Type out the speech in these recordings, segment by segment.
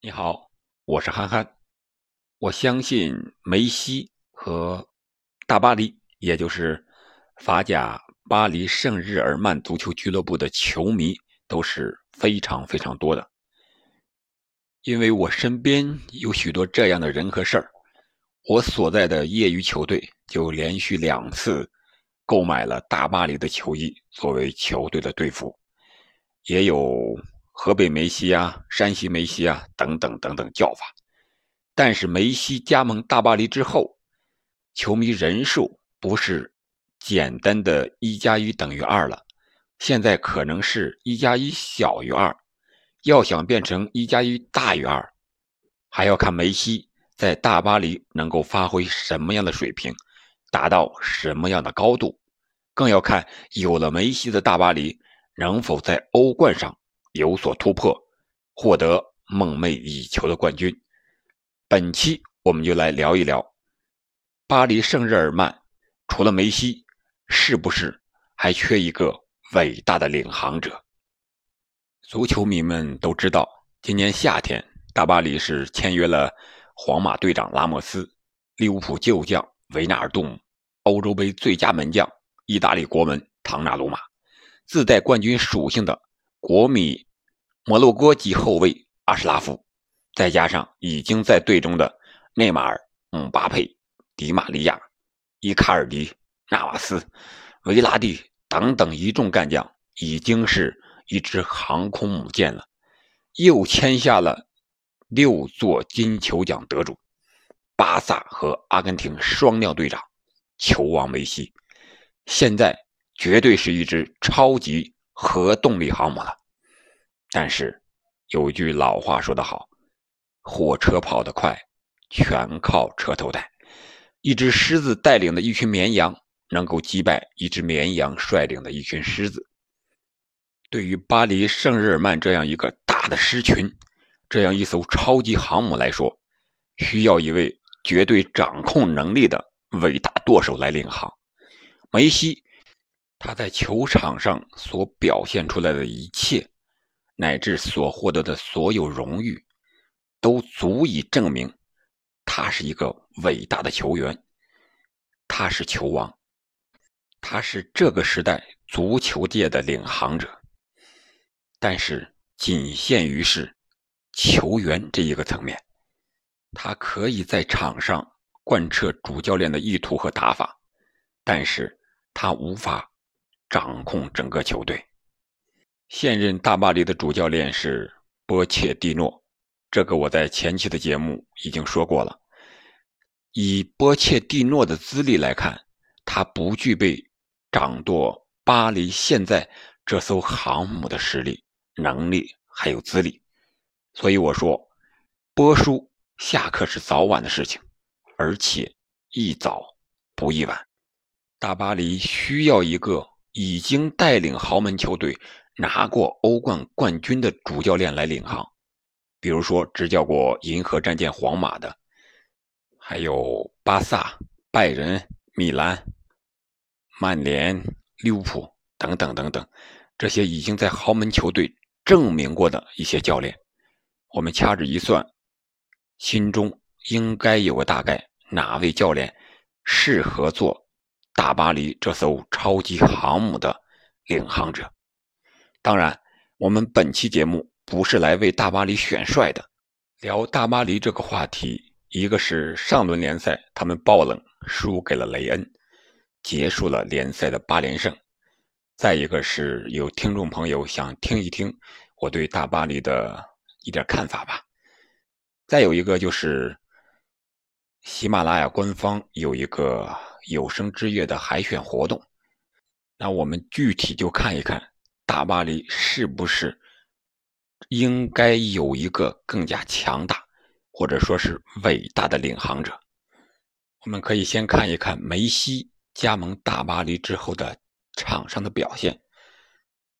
你好，我是憨憨。我相信梅西和大巴黎，也就是法甲巴黎圣日耳曼足球俱乐部的球迷都是非常非常多的，因为我身边有许多这样的人和事儿。我所在的业余球队就连续两次购买了大巴黎的球衣作为球队的队服，也有。河北梅西啊，山西梅西啊，等等等等叫法。但是梅西加盟大巴黎之后，球迷人数不是简单的一加一等于二了，现在可能是一加一小于二。要想变成一加一大于二，还要看梅西在大巴黎能够发挥什么样的水平，达到什么样的高度，更要看有了梅西的大巴黎能否在欧冠上。有所突破，获得梦寐以求的冠军。本期我们就来聊一聊巴黎圣日耳曼，除了梅西，是不是还缺一个伟大的领航者？足球迷们都知道，今年夏天大巴黎是签约了皇马队长拉莫斯、利物浦旧将维纳尔杜姆、欧洲杯最佳门将意大利国门唐纳鲁马，自带冠军属性的国米。摩洛哥籍后卫阿什拉夫，再加上已经在队中的内马尔、姆巴佩、迪玛利亚、伊卡尔迪、纳瓦斯、维拉蒂等等一众干将，已经是一支航空母舰了。又签下了六座金球奖得主，巴萨和阿根廷双料队长球王梅西，现在绝对是一支超级核动力航母了。但是，有句老话说得好：“火车跑得快，全靠车头带。”一只狮子带领的一群绵羊，能够击败一只绵羊率领的一群狮子。对于巴黎圣日耳曼这样一个大的狮群，这样一艘超级航母来说，需要一位绝对掌控能力的伟大舵手来领航。梅西，他在球场上所表现出来的一切。乃至所获得的所有荣誉，都足以证明他是一个伟大的球员，他是球王，他是这个时代足球界的领航者。但是仅限于是球员这一个层面，他可以在场上贯彻主教练的意图和打法，但是他无法掌控整个球队。现任大巴黎的主教练是波切蒂诺，这个我在前期的节目已经说过了。以波切蒂诺的资历来看，他不具备掌舵巴黎现在这艘航母的实力、能力还有资历，所以我说，波叔下课是早晚的事情，而且宜早不宜晚。大巴黎需要一个已经带领豪门球队。拿过欧冠冠军的主教练来领航，比如说执教过银河战舰皇马的，还有巴萨、拜仁、米兰、曼联、利物浦等等等等，这些已经在豪门球队证明过的一些教练，我们掐指一算，心中应该有个大概，哪位教练适合做大巴黎这艘超级航母的领航者？当然，我们本期节目不是来为大巴黎选帅的。聊大巴黎这个话题，一个是上轮联赛他们爆冷输给了雷恩，结束了联赛的八连胜；再一个是有听众朋友想听一听我对大巴黎的一点看法吧。再有一个就是喜马拉雅官方有一个有声之月的海选活动，那我们具体就看一看。大巴黎是不是应该有一个更加强大，或者说是伟大的领航者？我们可以先看一看梅西加盟大巴黎之后的场上的表现。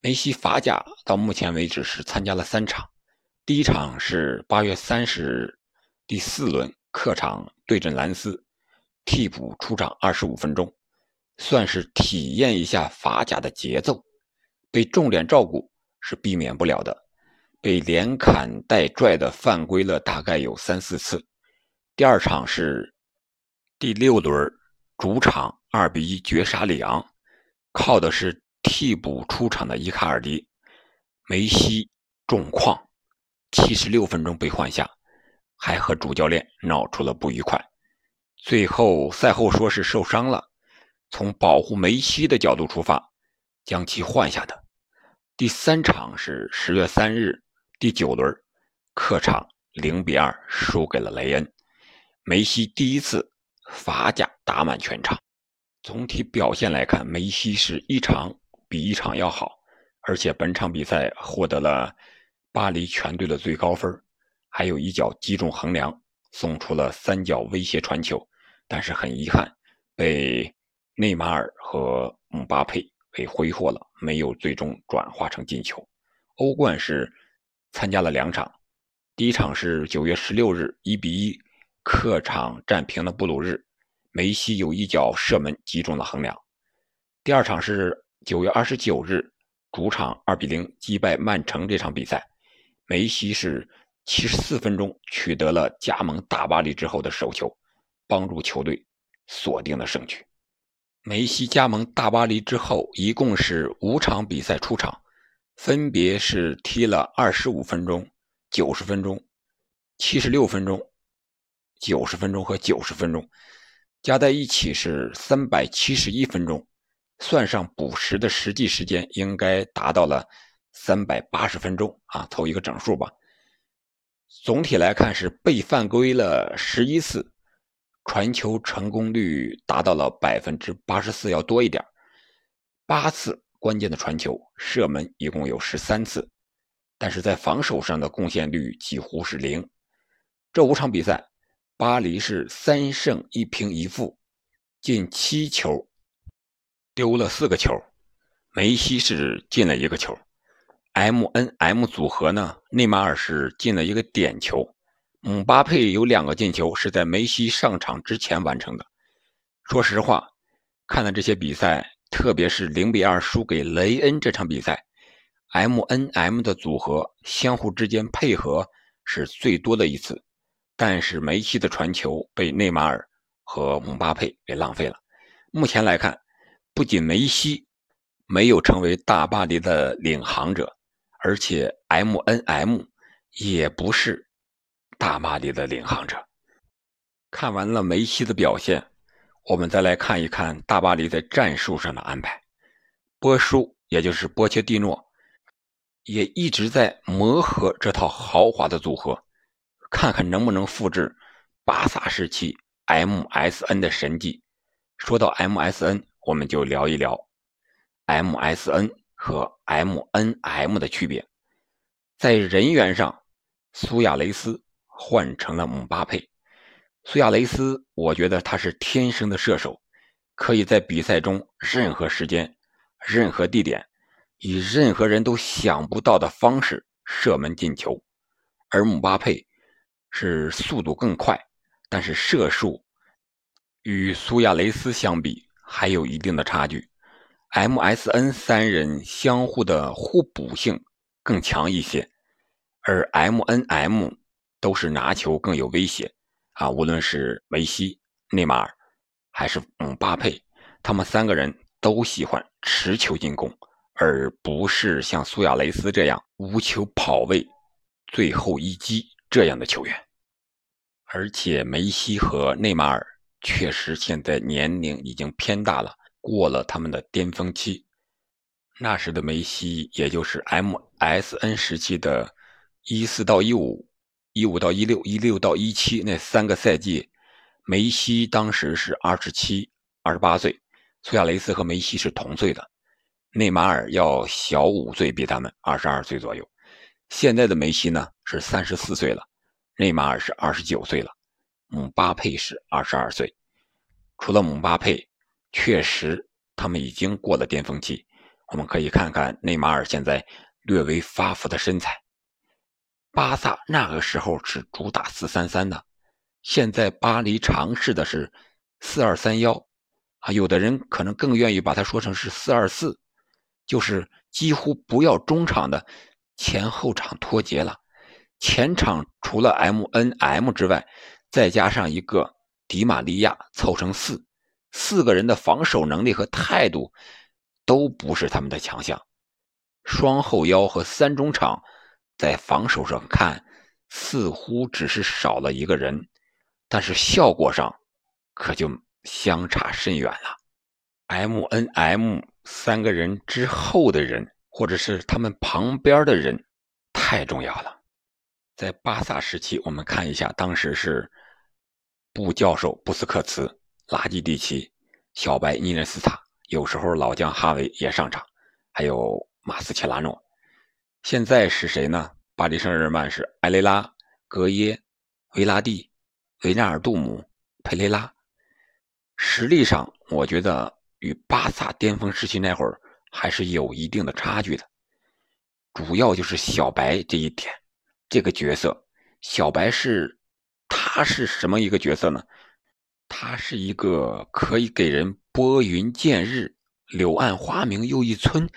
梅西法甲到目前为止是参加了三场，第一场是八月三十日第四轮客场对阵兰斯，替补出场二十五分钟，算是体验一下法甲的节奏。被重点照顾是避免不了的，被连砍带拽的犯规了大概有三四次。第二场是第六轮主场二比一绝杀里昂，靠的是替补出场的伊卡尔迪，梅西重创，七十六分钟被换下，还和主教练闹出了不愉快。最后赛后说是受伤了，从保护梅西的角度出发，将其换下的。第三场是十月三日第九轮，客场零比二输给了雷恩，梅西第一次法甲打满全场。总体表现来看，梅西是一场比一场要好，而且本场比赛获得了巴黎全队的最高分，还有一脚击中横梁，送出了三脚威胁传球，但是很遗憾被内马尔和姆巴佩给挥霍了，没有最终转化成进球。欧冠是参加了两场，第一场是九月十六日一比一客场战平了布鲁日。梅西有一脚射门击中了横梁。第二场是九月二十九日，主场二比零击败曼城。这场比赛，梅西是七十四分钟取得了加盟大巴黎之后的首球，帮助球队锁定了胜局。梅西加盟大巴黎之后，一共是五场比赛出场，分别是踢了二十五分钟、九十分钟、七十六分钟、九十分钟和九十分钟。加在一起是三百七十一分钟，算上补时的实际时间，应该达到了三百八十分钟啊，凑一个整数吧。总体来看是被犯规了十一次，传球成功率达到了百分之八十四，要多一点。八次关键的传球，射门一共有十三次，但是在防守上的贡献率几乎是零。这五场比赛。巴黎是三胜一平一负，进七球，丢了四个球。梅西是进了一个球，M N M 组合呢，内马尔是进了一个点球，姆巴佩有两个进球是在梅西上场之前完成的。说实话，看了这些比赛，特别是零比二输给雷恩这场比赛，M N M 的组合相互之间配合是最多的一次。但是梅西的传球被内马尔和姆巴佩给浪费了。目前来看，不仅梅西没有成为大巴黎的领航者，而且 M N M 也不是大巴黎的领航者。看完了梅西的表现，我们再来看一看大巴黎在战术上的安排。波叔，也就是波切蒂诺，也一直在磨合这套豪华的组合。看看能不能复制巴萨时期 MSN 的神迹。说到 MSN，我们就聊一聊 MSN 和 MNM 的区别。在人员上，苏亚雷斯换成了姆巴佩。苏亚雷斯，我觉得他是天生的射手，可以在比赛中任何时间、任何地点，以任何人都想不到的方式射门进球。而姆巴佩。是速度更快，但是射术与苏亚雷斯相比还有一定的差距。MSN 三人相互的互补性更强一些，而 MNM 都是拿球更有威胁啊！无论是梅西、内马尔还是姆巴佩，他们三个人都喜欢持球进攻，而不是像苏亚雷斯这样无球跑位、最后一击。这样的球员，而且梅西和内马尔确实现在年龄已经偏大了，过了他们的巅峰期。那时的梅西，也就是 MSN 时期的一四到一五、一五到一六、一六到一七那三个赛季，梅西当时是二十七、二十八岁，苏亚雷斯和梅西是同岁的，内马尔要小五岁，比他们二十二岁左右。现在的梅西呢是三十四岁了，内马尔是二十九岁了，姆巴佩是二十二岁。除了姆巴佩，确实他们已经过了巅峰期。我们可以看看内马尔现在略微发福的身材。巴萨那个时候是主打四三三的，现在巴黎尝试的是四二三幺，啊，有的人可能更愿意把它说成是四二四，就是几乎不要中场的。前后场脱节了。前场除了 M N M 之外，再加上一个迪玛利亚，凑成四，四个人的防守能力和态度都不是他们的强项。双后腰和三中场在防守上看，似乎只是少了一个人，但是效果上可就相差甚远了。M N M 三个人之后的人，或者是他们旁边的人，太重要了。在巴萨时期，我们看一下，当时是布教授布斯克茨、拉基蒂奇、小白尼涅斯塔，有时候老将哈维也上场，还有马斯切拉诺。现在是谁呢？巴黎圣日耳曼是埃雷拉、格耶、维拉蒂、维纳尔杜姆、佩雷拉。实力上，我觉得与巴萨巅峰时期那会儿还是有一定的差距的，主要就是小白这一点。这个角色，小白是，他是什么一个角色呢？他是一个可以给人拨云见日、柳暗花明又一村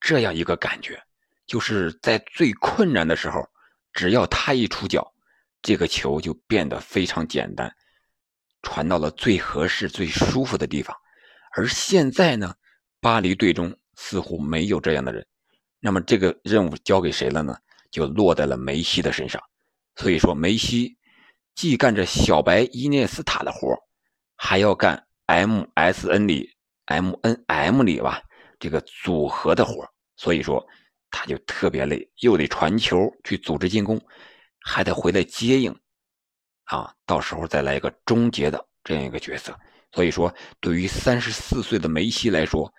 这样一个感觉，就是在最困难的时候，只要他一出脚，这个球就变得非常简单，传到了最合适、最舒服的地方。而现在呢，巴黎队中似乎没有这样的人，那么这个任务交给谁了呢？就落在了梅西的身上，所以说梅西既干着小白伊涅斯塔的活还要干 MSN 里 MNM 里吧这个组合的活所以说他就特别累，又得传球去组织进攻，还得回来接应，啊，到时候再来一个终结的这样一个角色。所以说，对于三十四岁的梅西来说，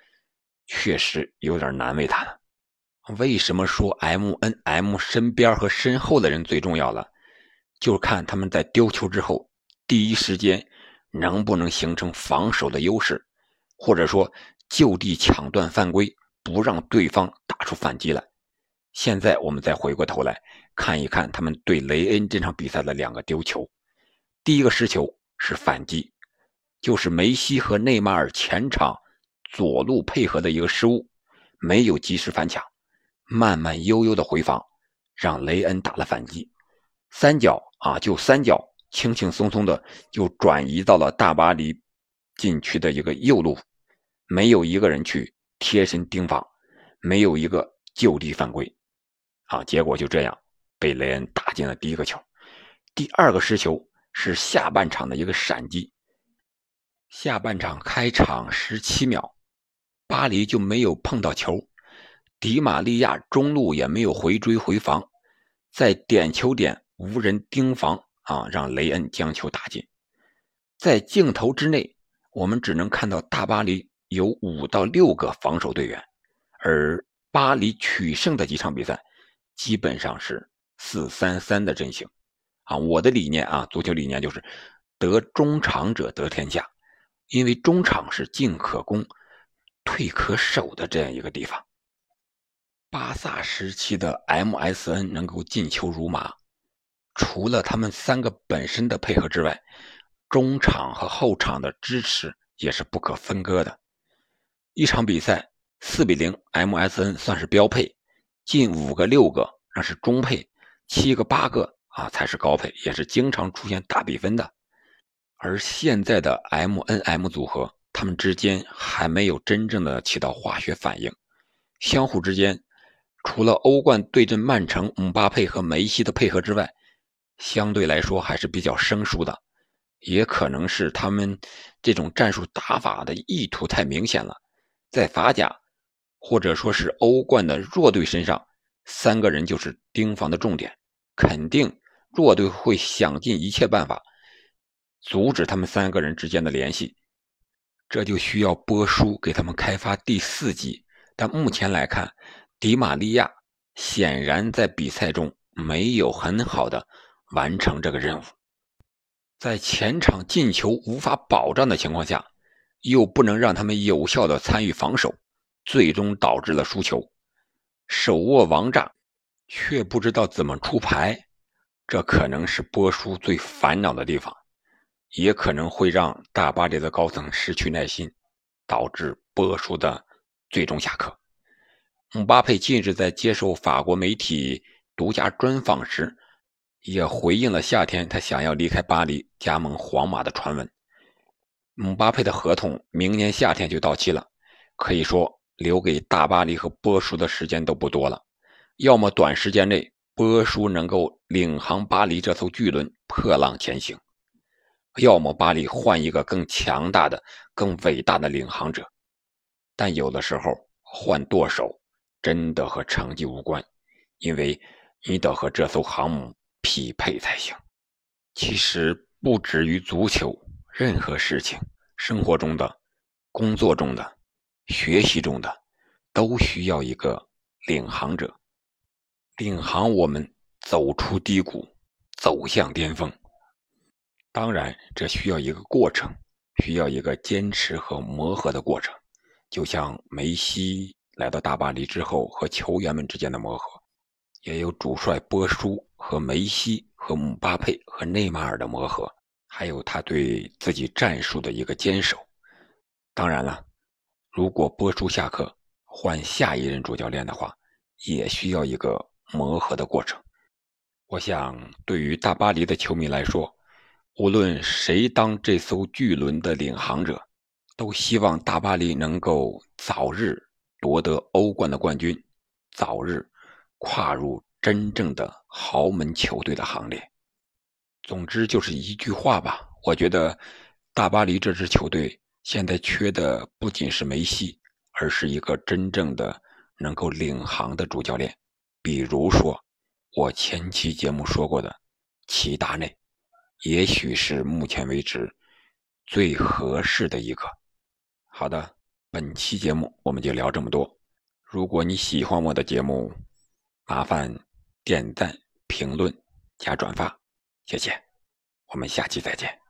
确实有点难为他了。为什么说 M N M 身边和身后的人最重要了？就看他们在丢球之后，第一时间能不能形成防守的优势，或者说就地抢断犯规，不让对方打出反击来。现在我们再回过头来看一看他们对雷恩这场比赛的两个丢球。第一个失球是反击，就是梅西和内马尔前场左路配合的一个失误，没有及时反抢。慢慢悠悠的回防，让雷恩打了反击，三角啊，就三角，轻轻松松的就转移到了大巴黎禁区的一个右路，没有一个人去贴身盯防，没有一个就地犯规，啊，结果就这样被雷恩打进了第一个球。第二个失球是下半场的一个闪击，下半场开场十七秒，巴黎就没有碰到球。迪玛利亚中路也没有回追回防，在点球点无人盯防啊，让雷恩将球打进。在镜头之内，我们只能看到大巴黎有五到六个防守队员，而巴黎取胜的几场比赛基本上是四三三的阵型啊。我的理念啊，足球理念就是得中场者得天下，因为中场是进可攻、退可守的这样一个地方。巴萨时期的 MSN 能够进球如麻，除了他们三个本身的配合之外，中场和后场的支持也是不可分割的。一场比赛四比零，MSN 算是标配，进五个六个那是中配，七个八个啊才是高配，也是经常出现大比分的。而现在的 MNM 组合，他们之间还没有真正的起到化学反应，相互之间。除了欧冠对阵曼城，姆巴佩和梅西的配合之外，相对来说还是比较生疏的。也可能是他们这种战术打法的意图太明显了，在法甲或者说是欧冠的弱队身上，三个人就是盯防的重点，肯定弱队会想尽一切办法阻止他们三个人之间的联系。这就需要波叔给他们开发第四级，但目前来看。迪玛利亚显然在比赛中没有很好的完成这个任务，在前场进球无法保障的情况下，又不能让他们有效的参与防守，最终导致了输球。手握王炸，却不知道怎么出牌，这可能是波叔最烦恼的地方，也可能会让大巴黎的高层失去耐心，导致波叔的最终下课。姆巴佩近日在接受法国媒体独家专访时，也回应了夏天他想要离开巴黎加盟皇马的传闻。姆巴佩的合同明年夏天就到期了，可以说留给大巴黎和波叔的时间都不多了。要么短时间内波叔能够领航巴黎这艘巨轮破浪前行，要么巴黎换一个更强大的、更伟大的领航者。但有的时候换舵手。真的和成绩无关，因为你得和这艘航母匹配才行。其实不止于足球，任何事情，生活中的、工作中的、学习中的，都需要一个领航者，领航我们走出低谷，走向巅峰。当然，这需要一个过程，需要一个坚持和磨合的过程，就像梅西。来到大巴黎之后，和球员们之间的磨合，也有主帅波叔和梅西、和姆巴佩、和内马尔的磨合，还有他对自己战术的一个坚守。当然了，如果波叔下课换下一任主教练的话，也需要一个磨合的过程。我想，对于大巴黎的球迷来说，无论谁当这艘巨轮的领航者，都希望大巴黎能够早日。夺得欧冠的冠军，早日跨入真正的豪门球队的行列。总之就是一句话吧，我觉得大巴黎这支球队现在缺的不仅是梅西，而是一个真正的能够领航的主教练。比如说我前期节目说过的齐达内，也许是目前为止最合适的一个。好的。本期节目我们就聊这么多。如果你喜欢我的节目，麻烦点赞、评论、加转发，谢谢。我们下期再见。